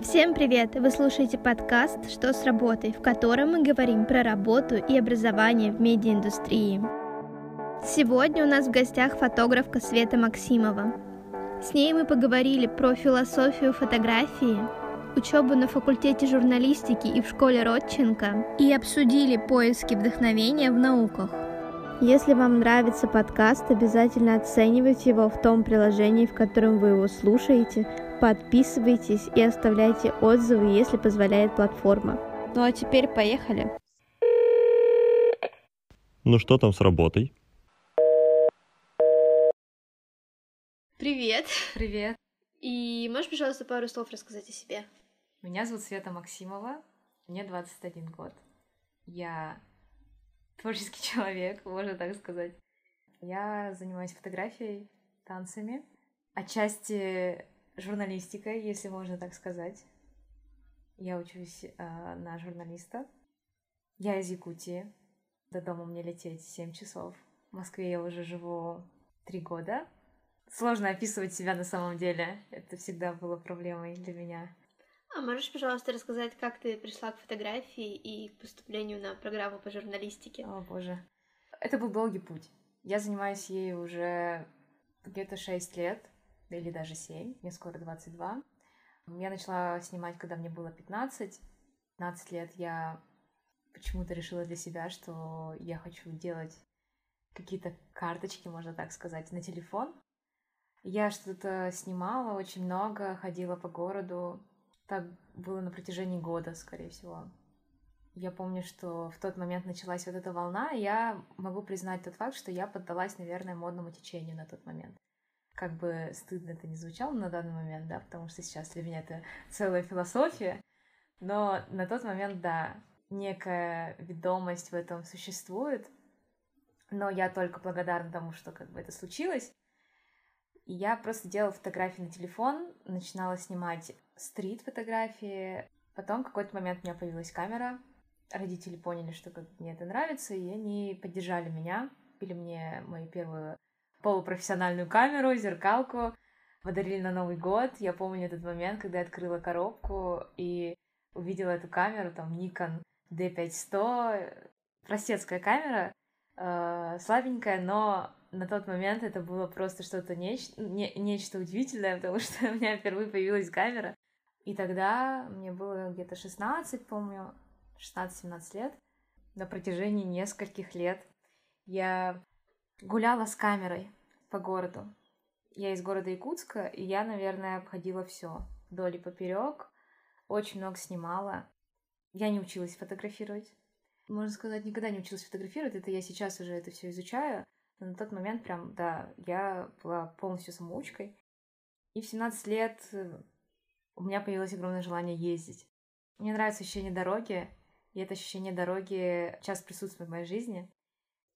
Всем привет! Вы слушаете подкаст «Что с работой», в котором мы говорим про работу и образование в медиаиндустрии. Сегодня у нас в гостях фотографка Света Максимова. С ней мы поговорили про философию фотографии, учебу на факультете журналистики и в школе Родченко и обсудили поиски вдохновения в науках. Если вам нравится подкаст, обязательно оценивайте его в том приложении, в котором вы его слушаете, Подписывайтесь и оставляйте отзывы, если позволяет платформа. Ну а теперь поехали. Ну что там с работой? Привет. Привет. И можешь, пожалуйста, пару слов рассказать о себе? Меня зовут Света Максимова, мне 21 год. Я творческий человек, можно так сказать. Я занимаюсь фотографией, танцами. Отчасти журналистикой, если можно так сказать. Я учусь э, на журналиста. Я из Якутии. До дома мне лететь 7 часов. В Москве я уже живу 3 года. Сложно описывать себя на самом деле. Это всегда было проблемой для меня. А можешь, пожалуйста, рассказать, как ты пришла к фотографии и к поступлению на программу по журналистике? О, боже. Это был долгий путь. Я занимаюсь ей уже где-то 6 лет или даже 7, мне скоро 22. Я начала снимать, когда мне было 15. 15 лет я почему-то решила для себя, что я хочу делать какие-то карточки, можно так сказать, на телефон. Я что-то снимала очень много, ходила по городу. Так было на протяжении года, скорее всего. Я помню, что в тот момент началась вот эта волна, и я могу признать тот факт, что я поддалась, наверное, модному течению на тот момент как бы стыдно это не звучало на данный момент, да, потому что сейчас для меня это целая философия, но на тот момент, да, некая ведомость в этом существует, но я только благодарна тому, что как бы это случилось. И я просто делала фотографии на телефон, начинала снимать стрит-фотографии. Потом в какой-то момент у меня появилась камера. Родители поняли, что как мне это нравится, и они поддержали меня, купили мне мою первую полупрофессиональную камеру, зеркалку, подарили на Новый год. Я помню этот момент, когда я открыла коробку и увидела эту камеру, там, Nikon D5100, простецкая камера, э, слабенькая, но на тот момент это было просто что-то неч... не... нечто удивительное, потому что у меня впервые появилась камера. И тогда мне было где-то 16, помню, 16-17 лет. На протяжении нескольких лет я гуляла с камерой по городу. Я из города Якутска, и я, наверное, обходила все вдоль и поперек. Очень много снимала. Я не училась фотографировать. Можно сказать, никогда не училась фотографировать. Это я сейчас уже это все изучаю. Но на тот момент прям, да, я была полностью самоучкой. И в 17 лет э, у меня появилось огромное желание ездить. Мне нравится ощущение дороги, и это ощущение дороги сейчас присутствует в моей жизни.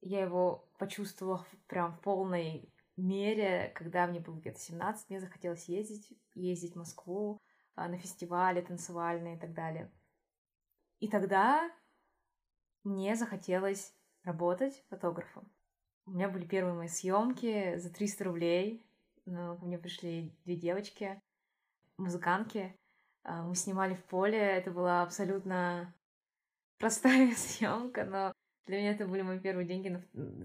Я его почувствовала прям в полной мере, когда мне было где-то 17, мне захотелось ездить, ездить в Москву а, на фестивали танцевальные и так далее. И тогда мне захотелось работать фотографом. У меня были первые мои съемки за 300 рублей. Ну, ко мне пришли две девочки, музыканки. А, мы снимали в поле. Это была абсолютно простая съемка, но для меня это были мои первые деньги,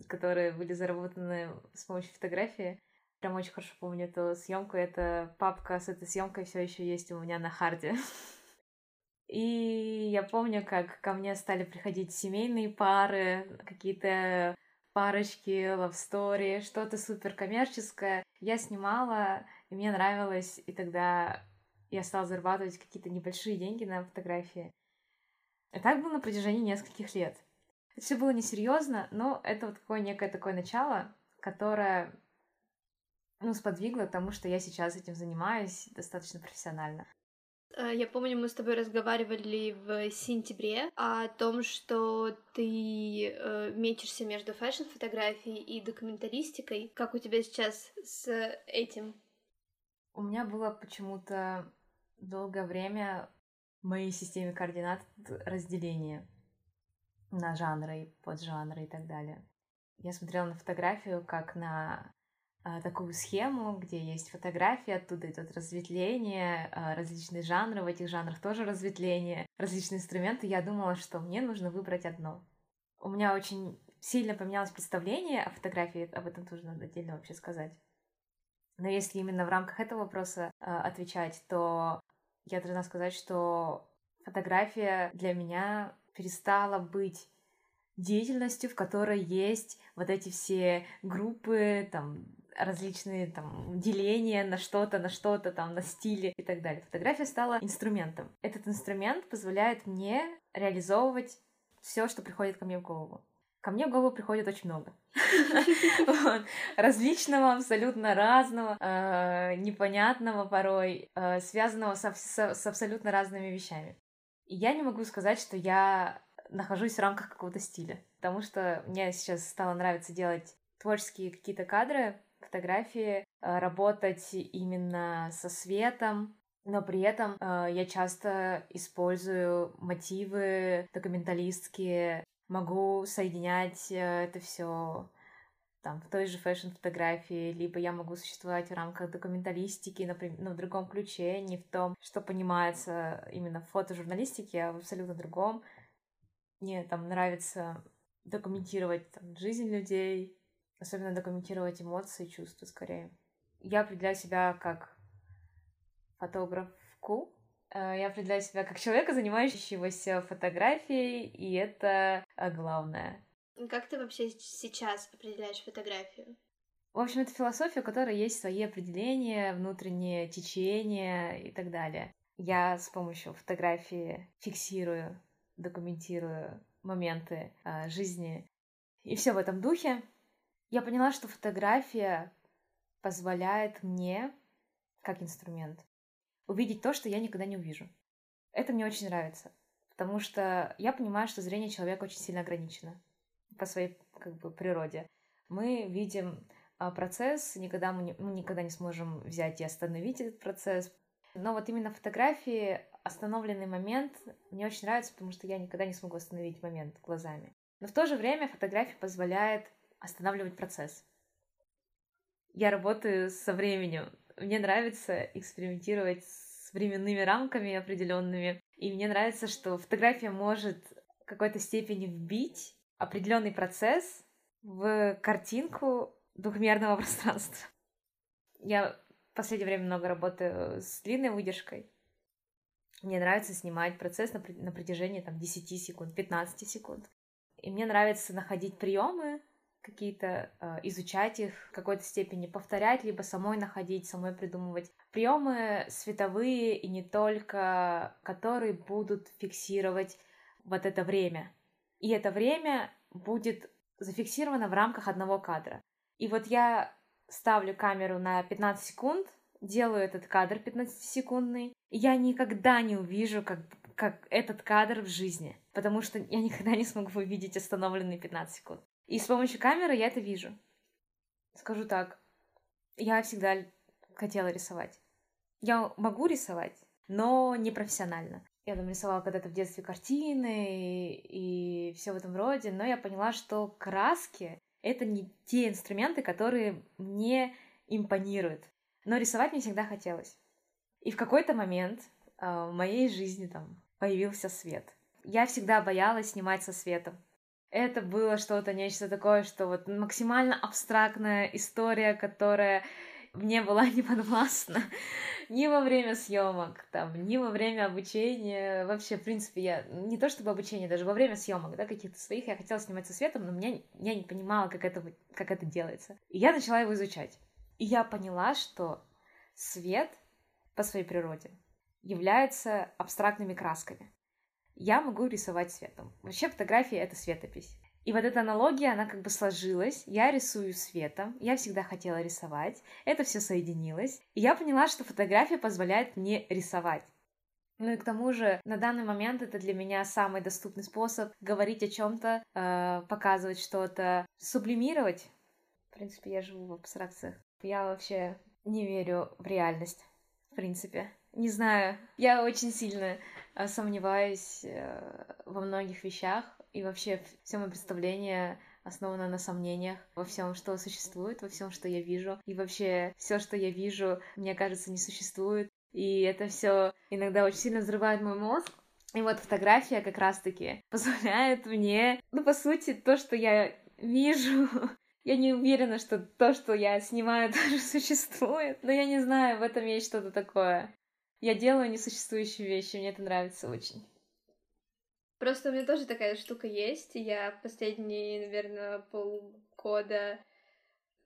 которые были заработаны с помощью фотографии. Прям очень хорошо помню эту съемку. Эта папка с этой съемкой все еще есть у меня на харде. И я помню, как ко мне стали приходить семейные пары, какие-то парочки, story, что-то супер коммерческое. Я снимала, и мне нравилось, и тогда я стала зарабатывать какие-то небольшие деньги на фотографии. И так было на протяжении нескольких лет. Это все было несерьезно, но это вот такое некое такое начало, которое ну, сподвигло к тому, что я сейчас этим занимаюсь достаточно профессионально. Э, я помню, мы с тобой разговаривали в сентябре о том, что ты э, мечешься между фэшн-фотографией и документалистикой. Как у тебя сейчас с этим? У меня было почему-то долгое время в моей системе координат разделение на жанры, поджанры и так далее. Я смотрела на фотографию как на а, такую схему, где есть фотографии, оттуда идет разветвление, а, различные жанры, в этих жанрах тоже разветвление, различные инструменты. Я думала, что мне нужно выбрать одно. У меня очень сильно поменялось представление о фотографии, об этом тоже надо отдельно вообще сказать. Но если именно в рамках этого вопроса э, отвечать, то я должна сказать, что фотография для меня перестала быть деятельностью, в которой есть вот эти все группы, там, различные там деления на что-то, на что-то, там, на стиле и так далее. Фотография стала инструментом. Этот инструмент позволяет мне реализовывать все, что приходит ко мне в голову. Ко мне в голову приходит очень много. Различного, абсолютно разного, э, непонятного порой, э, связанного с абсолютно разными вещами. Я не могу сказать, что я нахожусь в рамках какого-то стиля, потому что мне сейчас стало нравиться делать творческие какие-то кадры, фотографии, э, работать именно со светом, но при этом э, я часто использую мотивы документалистские, могу соединять э, это все там, в той же фэшн-фотографии, либо я могу существовать в рамках документалистики, например, но в другом ключе, не в том, что понимается именно в фотожурналистике, а в абсолютно другом. Мне там нравится документировать там, жизнь людей, особенно документировать эмоции, чувства скорее. Я определяю себя как фотографку, э, я определяю себя как человека, занимающегося фотографией, и это э, главное. Как ты вообще сейчас определяешь фотографию? В общем, это философия, у которой есть свои определения, внутренние течения и так далее. Я с помощью фотографии фиксирую, документирую моменты э, жизни и все в этом духе. Я поняла, что фотография позволяет мне, как инструмент, увидеть то, что я никогда не увижу. Это мне очень нравится, потому что я понимаю, что зрение человека очень сильно ограничено по своей как бы, природе. Мы видим а, процесс, никогда мы, не, мы никогда не сможем взять и остановить этот процесс. Но вот именно фотографии, остановленный момент, мне очень нравится, потому что я никогда не смогу остановить момент глазами. Но в то же время фотография позволяет останавливать процесс. Я работаю со временем. Мне нравится экспериментировать с временными рамками определенными. И мне нравится, что фотография может в какой-то степени вбить определенный процесс в картинку двухмерного пространства. Я в последнее время много работаю с длинной выдержкой. Мне нравится снимать процесс на, на протяжении там, 10 секунд, 15 секунд. И мне нравится находить приемы, какие-то, э, изучать их в какой-то степени, повторять, либо самой находить, самой придумывать приемы световые и не только, которые будут фиксировать вот это время. И это время будет зафиксировано в рамках одного кадра. И вот я ставлю камеру на 15 секунд, делаю этот кадр 15-секундный, и я никогда не увижу, как, как этот кадр в жизни, потому что я никогда не смогу увидеть остановленные 15 секунд. И с помощью камеры я это вижу. Скажу так, я всегда хотела рисовать. Я могу рисовать, но не профессионально. Я там рисовала когда-то в детстве картины и, все в этом роде, но я поняла, что краски — это не те инструменты, которые мне импонируют. Но рисовать мне всегда хотелось. И в какой-то момент э, в моей жизни там появился свет. Я всегда боялась снимать со светом. Это было что-то, нечто такое, что вот максимально абстрактная история, которая мне была не подвластна ни во время съемок, там, ни во время обучения. Вообще, в принципе, я не то чтобы обучение, даже во время съемок, да, каких-то своих, я хотела снимать со светом, но меня, я не понимала, как это, как это делается. И я начала его изучать. И я поняла, что свет по своей природе является абстрактными красками я могу рисовать светом. Вообще фотография — это светопись. И вот эта аналогия, она как бы сложилась. Я рисую светом, я всегда хотела рисовать, это все соединилось. И я поняла, что фотография позволяет мне рисовать. Ну и к тому же на данный момент это для меня самый доступный способ говорить о чем-то, э, показывать что-то, сублимировать. В принципе, я живу в абстракциях. Я вообще не верю в реальность, в принципе. Не знаю, я очень сильно сомневаюсь э, во многих вещах, и вообще все мое представление основана на сомнениях во всем, что существует, во всем, что я вижу. И вообще все, что я вижу, мне кажется, не существует. И это все иногда очень сильно взрывает мой мозг. И вот фотография как раз-таки позволяет мне, ну, по сути, то, что я вижу, я не уверена, что то, что я снимаю, тоже существует. Но я не знаю, в этом есть что-то такое. Я делаю несуществующие вещи, мне это нравится очень. Просто у меня тоже такая штука есть. Я последние, наверное, полгода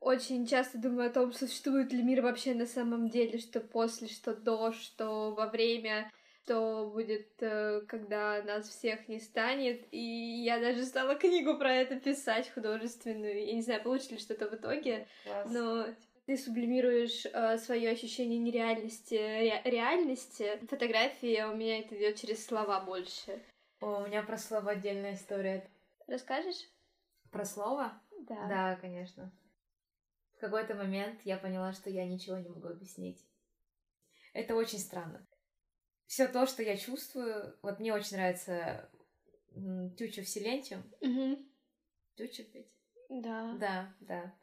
очень часто думаю о том, существует ли мир вообще на самом деле, что после, что до, что во время, что будет, э, когда нас всех не станет. И я даже стала книгу про это писать художественную. Я не знаю, получится ли что-то в итоге, Класс. но ты сублимируешь э, свое ощущение нереальности, ре- реальности. Фотографии у меня это идет через слова больше. О, у меня про слово отдельная история. Расскажешь? Про слово? Да. Да, конечно. В какой-то момент я поняла, что я ничего не могу объяснить. Это очень странно. Все то, что я чувствую, вот мне очень нравится м, Тютчев Силентиум. Мгм. Тютчев ведь? Да. Да, да.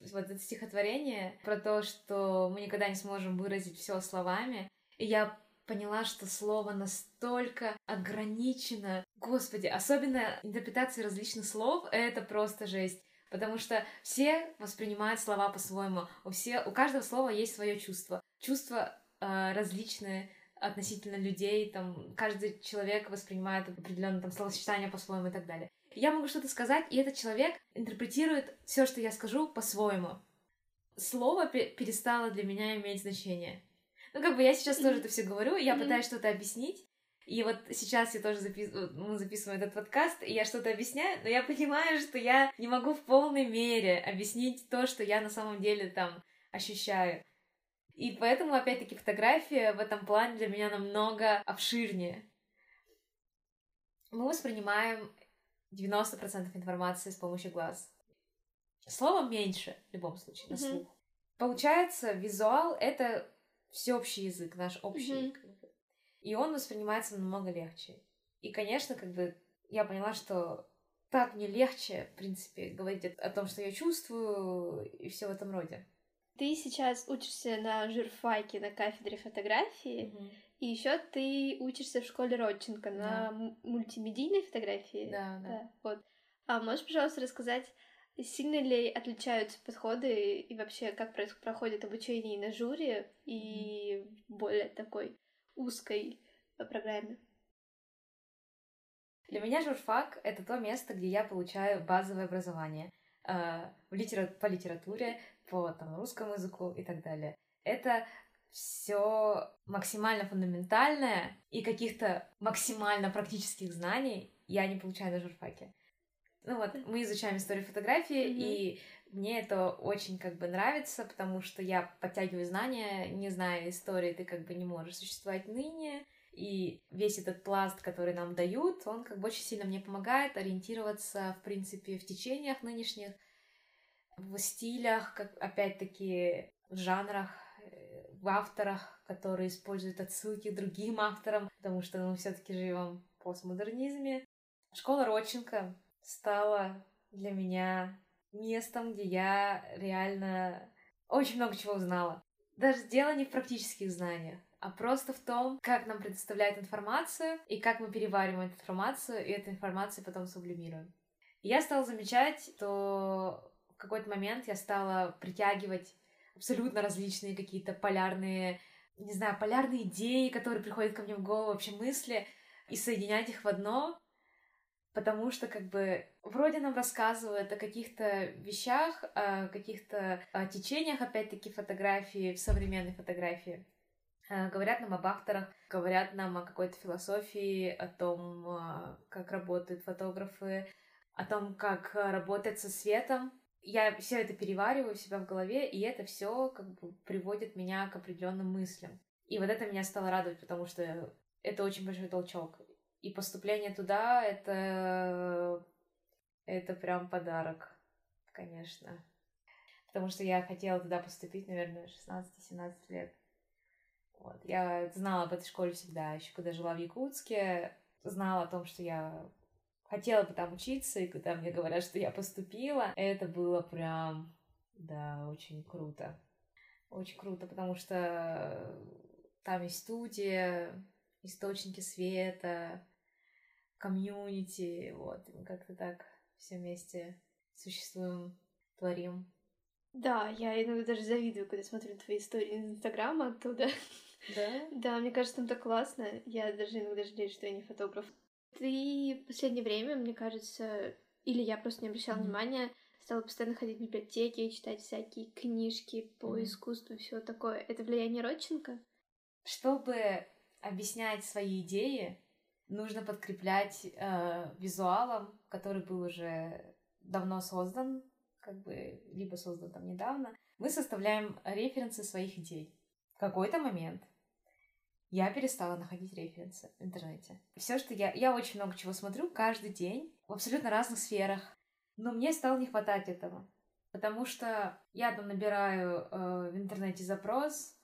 Вот это стихотворение про то, что мы никогда не сможем выразить все словами. И я поняла, что слово настолько ограничено. Господи, особенно интерпретации различных слов — это просто жесть. Потому что все воспринимают слова по-своему. У, все, у каждого слова есть свое чувство. Чувства э, различные относительно людей, там, каждый человек воспринимает определенное там словосочетание по-своему и так далее. Я могу что-то сказать, и этот человек интерпретирует все, что я скажу, по-своему. Слово пе- перестало для меня иметь значение. Ну, как бы я сейчас тоже это все говорю, я пытаюсь что-то объяснить. И вот сейчас я тоже записываю, мы записываем этот подкаст, и я что-то объясняю, но я понимаю, что я не могу в полной мере объяснить то, что я на самом деле там ощущаю. И поэтому, опять-таки, фотография в этом плане для меня намного обширнее. Мы воспринимаем 90% информации с помощью глаз. Слова меньше, в любом случае, на слух. Получается, визуал — это всеобщий язык, наш общий. Как бы. И он воспринимается намного легче. И, конечно, как бы я поняла, что так мне легче, в принципе, говорить о, том, что я чувствую, и все в этом роде. Ты сейчас учишься на журфаке на кафедре фотографии, и еще ты учишься в школе Родченко на Да. мультимедийной фотографии. Да, да. вот. А можешь, пожалуйста, рассказать, сильно ли отличаются подходы и вообще как проходит обучение и на жюри, и более такой узкой э, программе? Для меня журфак — это то место, где я получаю базовое образование э, в литера... по литературе, по там, русскому языку и так далее. Это все максимально фундаментальное и каких-то максимально практических знаний я не получаю на журфаке. Ну вот, мы изучаем историю фотографии, Мгм. и мне это очень как бы нравится, потому что я подтягиваю знания, не зная истории, ты как бы не можешь существовать ныне, и весь этот пласт, который нам дают, он как бы очень сильно мне помогает ориентироваться, в принципе, в течениях нынешних, в стилях, как опять-таки в жанрах, э, в авторах, которые используют отсылки другим авторам, потому что мы все-таки живем в постмодернизме. Школа Родченко стала для меня местом, где я реально очень много чего узнала. Даже дело не в практических знаниях, а просто в том, как нам предоставляют информацию и как мы перевариваем эту информацию, и эту информацию потом сублимируем. И я стала замечать, что в какой-то момент я стала притягивать абсолютно различные какие-то полярные, не знаю, полярные идеи, которые приходят ко мне в голову, вообще мысли, и соединять их в одно, потому что как бы вроде нам рассказывают о каких-то вещах, о каких-то течениях, опять-таки, фотографии, в современной фотографии. Э, Говорят нам об авторах, говорят нам о какой-то философии, о том, э, как работают фотографы, о том, как работать со светом. Я все это перевариваю у себя в голове, и это все как бы приводит меня к определенным мыслям. И вот это меня стало радовать, потому что это очень большой толчок. И поступление туда это это прям подарок, конечно. Потому что я хотела туда поступить, наверное, 16-17 лет. Вот. Я знала об этой школе всегда, еще когда жила в Якутске, знала о том, что я хотела бы там учиться, и когда мне говорят, что я поступила, это было прям, да, очень круто. Очень круто, потому что там есть студия, источники света, комьюнити, вот, мы как-то так все вместе существуем, творим. Да, я иногда даже завидую, когда смотрю твои истории из Инстаграма оттуда. Да? Да, мне кажется, там так классно. Я даже иногда жалею, что я не фотограф. Ты в последнее время, мне кажется, или я просто не обращала mm-hmm. внимания, стала постоянно ходить в библиотеки, читать всякие книжки по mm-hmm. искусству и все такое. Это влияние Родченко? Чтобы объяснять свои идеи, нужно подкреплять э, визуалом, который был уже давно создан, как бы либо создан там недавно. Мы составляем референсы своих идей. В какой-то момент я перестала находить референсы в интернете. Все, что я... Я очень много чего смотрю каждый день в абсолютно разных сферах, но мне стало не хватать этого. Потому что я там набираю э, в интернете запрос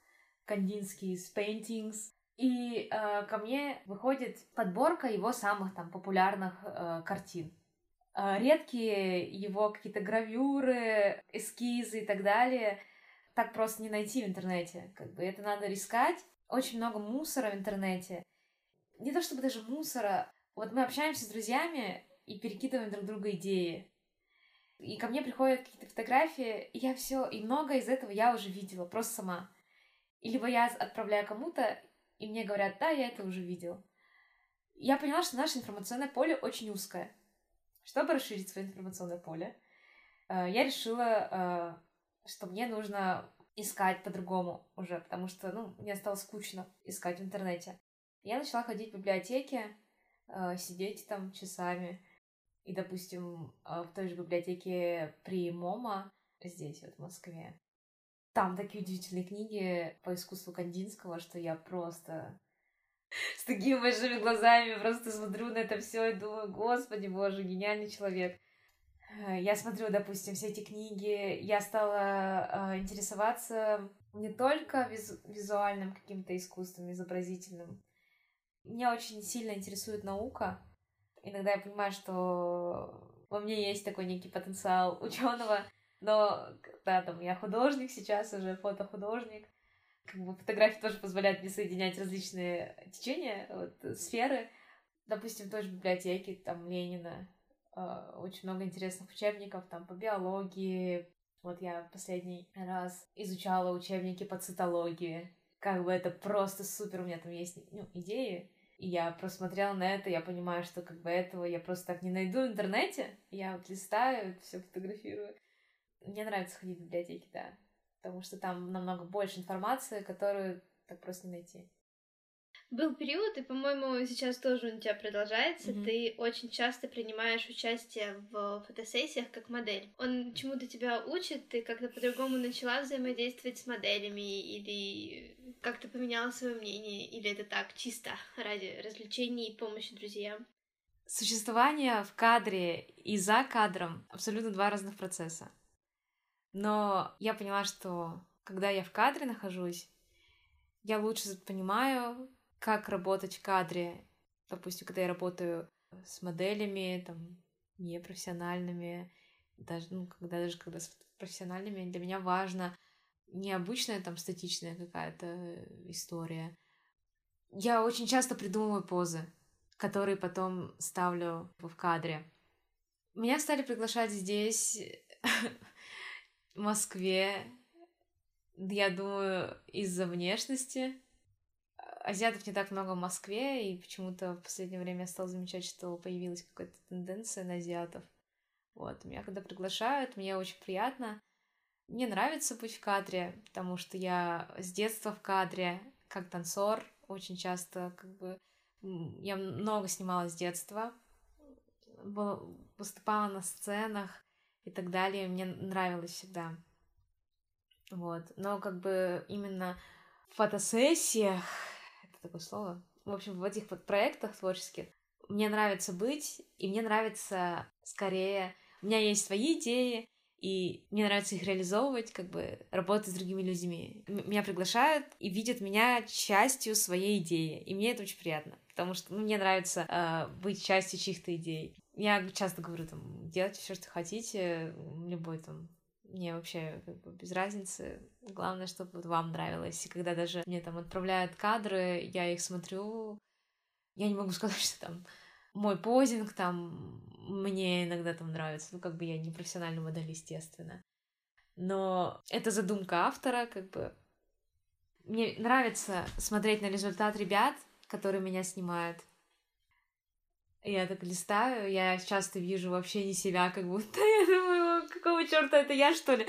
Кандинский paintings, и э, ко мне выходит подборка его самых там популярных э, картин. Э, редкие его какие-то гравюры, эскизы и так далее так просто не найти в интернете. Как бы это надо искать. Очень много мусора в интернете. Не то чтобы даже мусора. Вот мы общаемся с друзьями и перекидываем друг друга идеи. И ко мне приходят какие-то фотографии, и я все, и много из этого я уже видела, просто сама. И либо я отправляю кому-то, и мне говорят, да, я это уже видел. Я поняла, что наше информационное поле очень узкое. Чтобы расширить свое информационное поле, э, я решила, э, что мне нужно искать по-другому уже, потому что, ну, мне стало скучно искать в интернете. Я начала ходить в библиотеки, э, сидеть там часами. И, допустим, в той же библиотеке при МОМА, здесь вот в Москве, там такие удивительные книги по искусству Кандинского, что я просто с такими большими глазами просто смотрю на это все и думаю, господи боже, гениальный человек. Э, я смотрю, допустим, все эти книги, я стала э, интересоваться не только визу визуальным каким-то искусством, изобразительным. Меня очень сильно интересует наука. Иногда я понимаю, что во мне есть такой некий потенциал ученого, но, да, там, я художник сейчас уже, фотохудожник. Как бы фотография тоже позволяет мне соединять различные течения, вот, сферы. Допустим, в той же библиотеке, там, Ленина, э, очень много интересных учебников, там, по биологии. Вот я последний раз изучала учебники по цитологии. Как бы это просто супер, у меня там есть ну, идеи, и я просмотрела на это, я понимаю, что как бы этого я просто так не найду в интернете. Я вот листаю, все фотографирую. Мне нравится ходить в библиотеки, да. Потому что там намного больше информации, которую так просто не найти. Был период, и, по-моему, сейчас тоже он у тебя продолжается. Mm-hmm. Ты очень часто принимаешь участие в фотосессиях как модель. Он чему-то тебя учит, ты как-то по-другому начала взаимодействовать с моделями, или как-то поменяла свое мнение, или это так, чисто ради развлечений и помощи друзьям? Существование в кадре и за кадром абсолютно два разных процесса. Но я поняла, что когда я в кадре нахожусь, я лучше понимаю, как работать в кадре. Допустим, когда я работаю с моделями, там, непрофессиональными, даже, ну, когда даже когда с профессиональными, для меня важно необычная там статичная какая-то история. Я очень часто придумываю позы, которые потом ставлю в кадре. Меня стали приглашать здесь Москве, я думаю, из-за внешности. Азиатов не так много в Москве, и почему-то в последнее время я стала замечать, что появилась какая-то тенденция на азиатов. Вот, меня когда приглашают, мне очень приятно. Мне нравится быть в кадре, потому что я с детства в кадре, как танцор, очень часто, как бы, я много снимала с детства, выступала на сценах, и так далее. Мне нравилось всегда. Вот. Но как бы именно в фотосессиях, это такое слово, в общем, в этих вот проектах творческих, мне нравится быть, и мне нравится скорее... У меня есть свои идеи, и мне нравится их реализовывать, как бы работать с другими людьми. Меня приглашают и видят меня частью своей идеи, и мне это очень приятно, потому что ну, мне нравится э, быть частью чьих-то идей. Я часто говорю, там, делайте все, что хотите, любой там мне вообще как бы без разницы. Главное, чтобы вам нравилось. И когда даже мне там отправляют кадры, я их смотрю, я не могу сказать, что там мой позинг там мне иногда там нравится. Ну, как бы я не профессиональный модель, естественно. Но это задумка автора, как бы. Мне нравится смотреть на результат ребят, которые меня снимают. Я так листаю, я часто вижу вообще не себя, как будто я думаю, какого черта это я, что ли?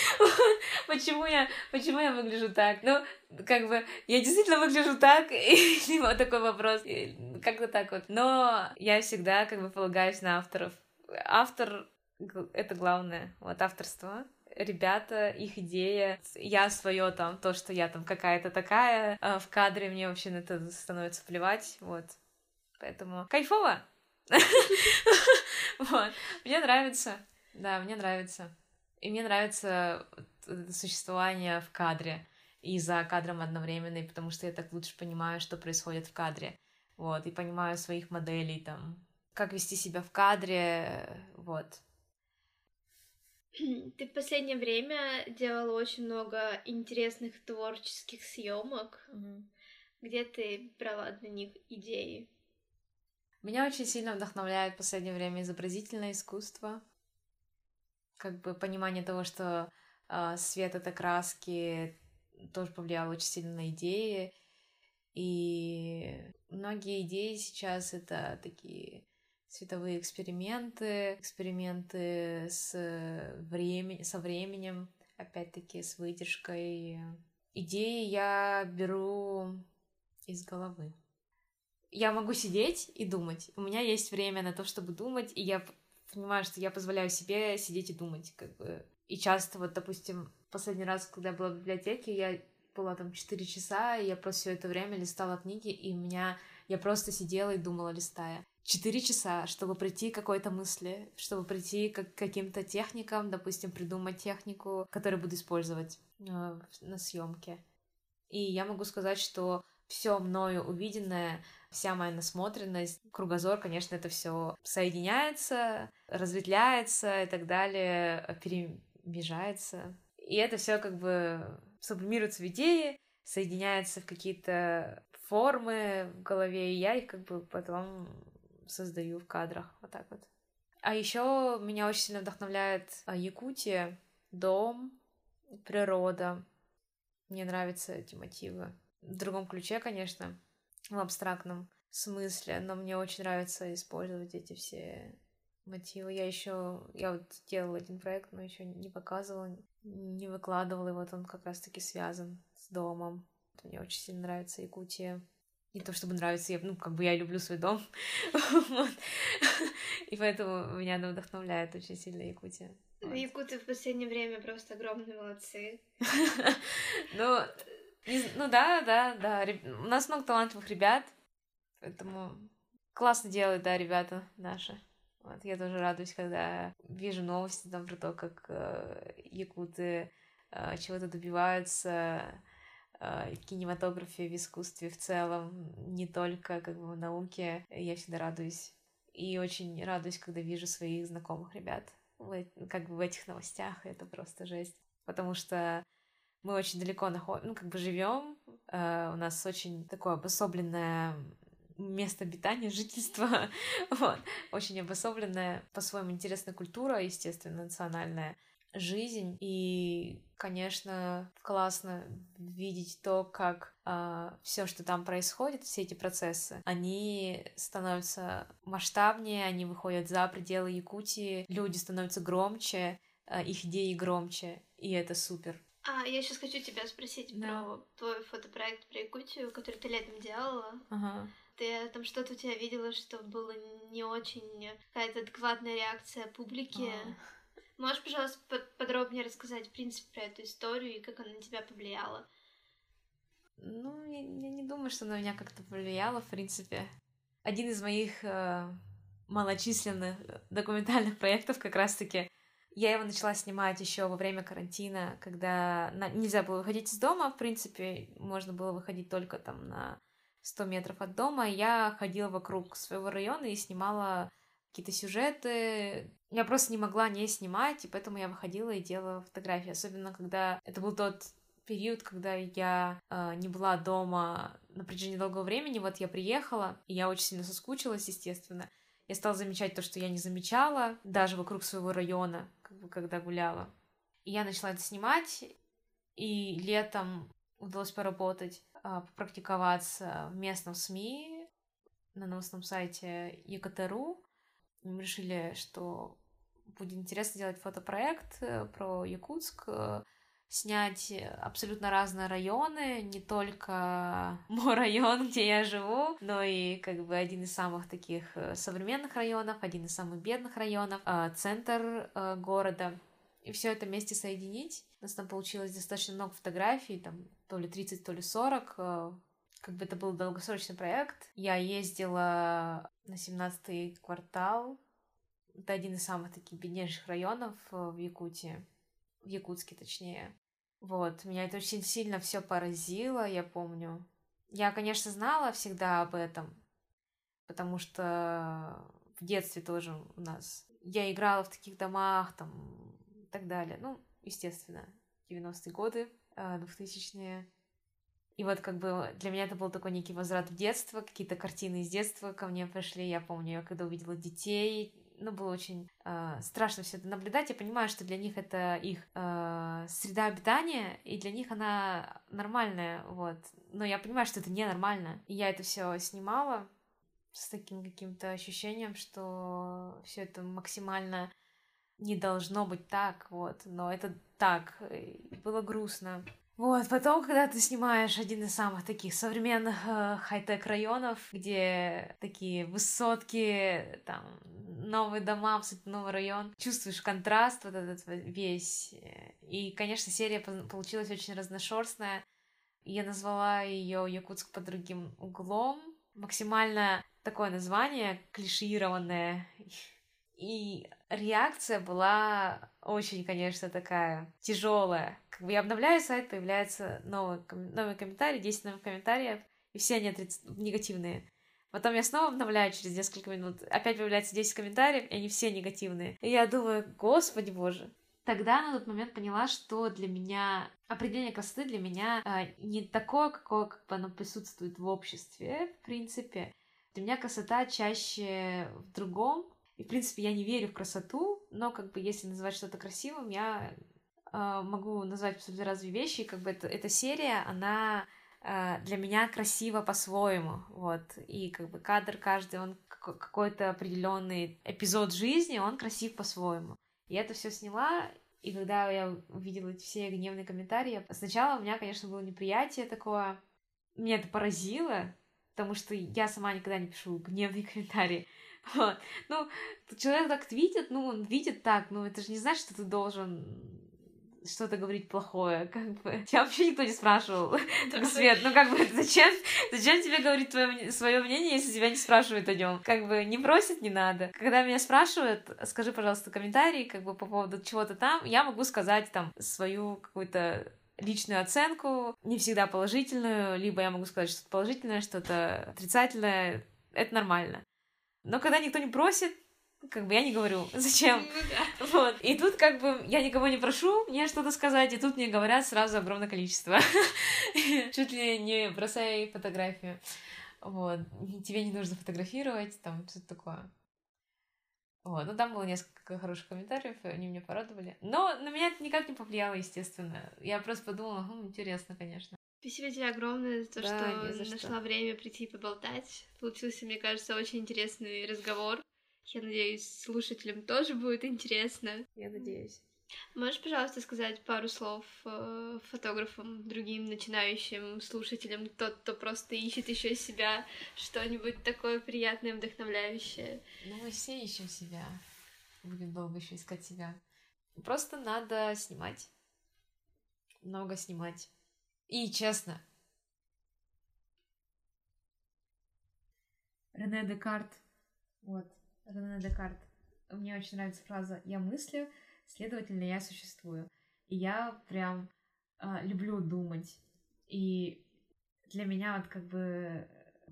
почему я, почему я выгляжу так? Ну, как бы, я действительно выгляжу так, и вот такой вопрос, как-то так вот. Но я всегда, как бы, полагаюсь на авторов. Автор — это главное, вот, авторство ребята, их идея, я свое там, то, что я там какая-то такая а в кадре, мне вообще на это становится плевать, вот. Поэтому кайфово! Вот. Мне нравится. Да, мне нравится. И мне нравится существование в кадре и за кадром одновременно, потому что я так лучше понимаю, что происходит в кадре. Вот, и понимаю своих моделей там, как вести себя в кадре, вот. Ты в последнее время делала очень много интересных творческих съемок. Угу. Где ты брала для них идеи? Меня очень сильно вдохновляет в последнее время изобразительное искусство. Как бы понимание того, что э, свет это краски, тоже повлияло очень сильно на идеи. И многие идеи сейчас это такие световые эксперименты, эксперименты с времени, со временем, опять-таки с выдержкой. Идеи я беру из головы я могу сидеть и думать. У меня есть время на то, чтобы думать, и я понимаю, что я позволяю себе сидеть и думать, как бы. И часто, вот, допустим, последний раз, когда я была в библиотеке, я была там 4 часа, и я просто все это время листала книги, и у меня... Я просто сидела и думала, листая. Четыре часа, чтобы прийти к какой-то мысли, чтобы прийти к каким-то техникам, допустим, придумать технику, которую буду использовать э, на съемке. И я могу сказать, что все мною увиденное вся моя насмотренность, кругозор, конечно, это все соединяется, разветвляется и так далее, перемежается. И это все как бы сублимируется в идеи, соединяется в какие-то формы в голове, и я их как бы потом создаю в кадрах, вот так вот. А еще меня очень сильно вдохновляет а, Якутия, дом, природа. Мне нравятся эти мотивы. В другом ключе, конечно в абстрактном смысле, но мне очень нравится использовать эти все мотивы. Я еще, я вот делала один проект, но еще не показывала, не выкладывала, и вот он как раз-таки связан с домом. Мне очень сильно нравится Якутия. Не то чтобы нравится, я, ну, как бы я люблю свой дом. И поэтому меня она вдохновляет очень сильно Якутия. Якуты в последнее время просто огромные молодцы. Ну, ну да, да, да. У нас много талантливых ребят, поэтому классно делают, да, ребята наши. Вот, я тоже радуюсь, когда вижу новости там про то, как э, якуты э, чего-то добиваются э, в кинематографе, в искусстве в целом, не только как бы в науке. Я всегда радуюсь. И очень радуюсь, когда вижу своих знакомых ребят в, как бы в этих новостях. Это просто жесть. Потому что мы очень далеко находим, ну, как бы живем, э, у нас очень такое обособленное место обитания, жительства, вот, очень обособленная, по-своему интересная культура, естественно, национальная жизнь. И, конечно, классно видеть то, как э, все, что там происходит, все эти процессы, они становятся масштабнее, они выходят за пределы Якутии, люди становятся громче, э, их идеи громче, и это супер. А, я сейчас хочу тебя спросить да. про твой фотопроект про Якутию, который ты летом делала. Ага. Ты там что-то у тебя видела, что было не очень какая-то адекватная реакция публики. А. Можешь, пожалуйста, подробнее рассказать, в принципе, про эту историю и как она на тебя повлияла? Ну, я, я не думаю, что на меня как-то повлияла, в принципе. Один из моих э, малочисленных документальных проектов как раз-таки я его начала снимать еще во время карантина, когда нельзя было выходить из дома, в принципе, можно было выходить только там на 100 метров от дома. Я ходила вокруг своего района и снимала какие-то сюжеты. Я просто не могла не снимать, и поэтому я выходила и делала фотографии. Особенно, когда это был тот период, когда я э, не была дома на протяжении долгого времени. Вот я приехала, и я очень сильно соскучилась, естественно. Я стала замечать то, что я не замечала, даже вокруг своего района, когда гуляла. И я начала это снимать, и летом удалось поработать, э, попрактиковаться в местном СМИ, на новостном сайте ЕКТРУ. Мы решили, что будет интересно делать фотопроект э, про Якутск, э, снять абсолютно разные районы, не только мой район, где я живу, но и как бы один из самых таких э, современных районов, один из самых бедных районов, центр города. И все это вместе соединить. У нас там получилось достаточно много фотографий, там то ли 30, то ли 40, как бы это был долгосрочный проект. Я ездила на 17-й квартал. Это один из самых таких беднейших районов э, в Якутии. В Якутске, точнее. Вот, меня это очень сильно все поразило, я помню. Я, конечно, знала всегда об этом, потому что в детстве тоже у нас я играла в таких домах, там, и так далее. Ну, естественно, 90-е годы, 2000-е. Э, и вот как бы для меня это был такой некий возврат в детство, какие-то картины из детства ко мне пришли. Я помню, я когда увидела детей, ну, было очень э, страшно все это наблюдать. Я понимаю, что для них это их э, среда обитания, и для них она нормальная, вот. Но я понимаю, что это ненормально. И я это все снимала с таким каким-то ощущением, что все это максимально не должно быть так, вот. Но это так. И было грустно. Вот, потом, когда ты снимаешь один из самых таких современных э, хай-тек районов, где такие высотки, там, новые дома, абсолютно новый район, чувствуешь контраст вот этот весь. И, конечно, серия получилась очень разношерстная. Я назвала ее Якутск под другим углом. Максимально такое название, клишированное. И реакция была очень, конечно, такая тяжелая. Как бы я обновляю сайт, появляется новый, новый комментарий, 10 новых комментариев, и все они отриц... негативные. Потом я снова обновляю через несколько минут, опять появляется 10 комментариев, и они все негативные. И я думаю, господи боже. Тогда на тот момент поняла, что для меня определение красоты для меня э, не такое, какое как бы оно присутствует в обществе, в принципе. Для меня красота чаще в другом, и, в принципе, я не верю в красоту, но, как бы, если называть что-то красивым, я э, могу назвать абсолютно разные вещи. И, как бы, это, эта серия, она э, для меня красива по-своему, вот. И, как бы, кадр каждый, он какой-то определенный эпизод жизни, он красив по-своему. И это все сняла, и когда я увидела эти все гневные комментарии, сначала у меня, конечно, было неприятие такое, меня это поразило, потому что я сама никогда не пишу гневные комментарии. Вот. Ну, человек так видит, ну, он видит так, но это же не значит, что ты должен что-то говорить плохое, как бы. Тебя вообще никто не спрашивал. Так, Свет, ну как бы, зачем, зачем тебе говорить твое, свое мнение, если тебя не спрашивают о нем? Как бы, не просят, не надо. Когда меня спрашивают, скажи, пожалуйста, комментарий, как бы, по поводу чего-то там, я могу сказать там свою какую-то личную оценку, не всегда положительную, либо я могу сказать что-то положительное, что-то отрицательное, это нормально. Но когда никто не просит, как бы я не говорю, зачем. Ну, да. Вот. И тут как бы я никого не прошу мне что-то сказать, и тут мне говорят сразу огромное количество. Чуть ли не бросай фотографию. Вот. Тебе не нужно фотографировать, там что-то такое. Вот, ну там было несколько хороших комментариев, они меня порадовали. Но на меня это никак не повлияло, естественно. Я просто подумала, хм, интересно, конечно. Спасибо тебе огромное за то, да, что за нашла что. время прийти и поболтать. Получился, мне кажется, очень интересный разговор. Я надеюсь, слушателям тоже будет интересно. Я надеюсь. Можешь, пожалуйста, сказать пару слов э, фотографам, другим начинающим слушателям, тот, кто просто ищет еще себя, что-нибудь такое приятное, вдохновляющее? Ну, мы все ищем себя. Будем долго еще искать себя. Просто надо снимать. Много снимать. И честно. Рене Декарт. Вот, Рене Декарт. Мне очень нравится фраза «я мыслю, следовательно, я существую». И я прям э, люблю думать. И для меня вот как бы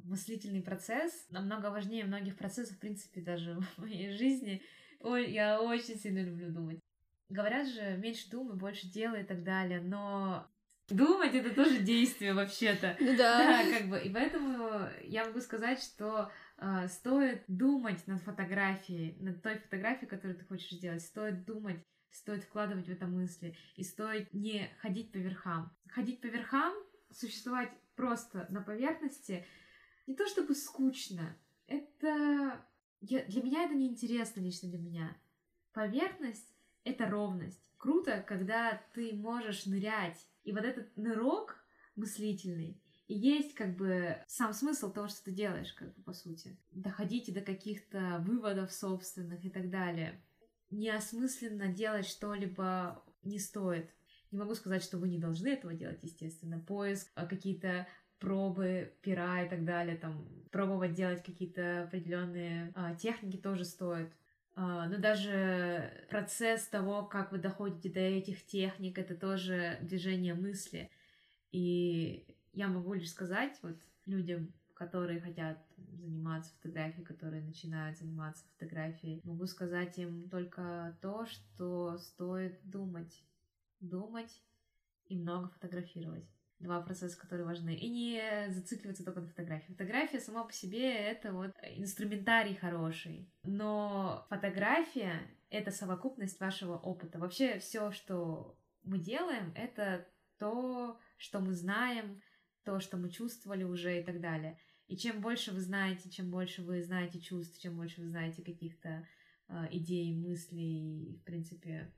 мыслительный процесс намного важнее многих процессов, в принципе, даже в моей жизни. Ой, я очень сильно люблю думать. Говорят же, меньше думай, больше делай и так далее, но думать это тоже действие вообще-то. Ну да. да. как бы. И поэтому я могу сказать, что э, стоит думать над фотографией, над той фотографией, которую ты хочешь сделать, стоит думать, стоит вкладывать в это мысли, и стоит не ходить по верхам. Ходить по верхам, существовать просто на поверхности, не то чтобы скучно, это... Я, для меня это неинтересно лично для меня. Поверхность — это ровность. Круто, когда ты можешь нырять. И вот этот нырок мыслительный, и есть как бы сам смысл того, что ты делаешь, как бы по сути. Доходите до каких-то выводов собственных и так далее. Неосмысленно делать что-либо не стоит. Не могу сказать, что вы не должны этого делать, естественно. Поиск, а, какие-то пробы пера и так далее, там, пробовать делать какие-то определенные а, техники тоже стоит. А, но даже процесс того, как вы доходите до этих техник, это тоже движение мысли. И я могу лишь сказать вот людям, которые хотят заниматься фотографией, которые начинают заниматься фотографией, могу сказать им только то, что стоит думать, думать и много фотографировать два процесса, которые важны. И не зацикливаться только на фотографии. Фотография сама по себе — это вот инструментарий хороший. Но фотография — это совокупность вашего опыта. Вообще все, что мы делаем, это то, что мы знаем, то, что мы чувствовали уже и так далее. И чем больше вы знаете, чем больше вы знаете чувств, чем больше вы знаете каких-то э, идей, мыслей, в принципе,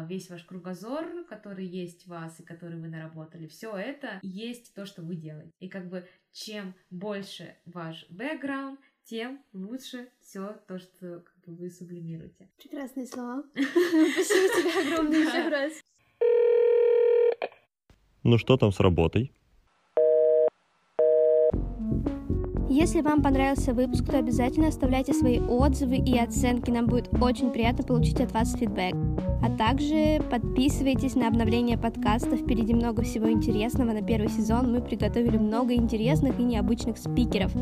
весь ваш кругозор, который есть в вас и который вы наработали, все это есть то, что вы делаете. И как бы чем больше ваш бэкграунд, тем лучше все то, что как бы, вы сублимируете. Прекрасные слова. Спасибо тебе огромное еще раз. Ну что там с работой? Если вам понравился выпуск, то обязательно оставляйте свои отзывы и оценки. Нам будет очень приятно получить от вас фидбэк. А также подписывайтесь на обновление подкаста. Впереди много всего интересного. На первый сезон мы приготовили много интересных и необычных спикеров.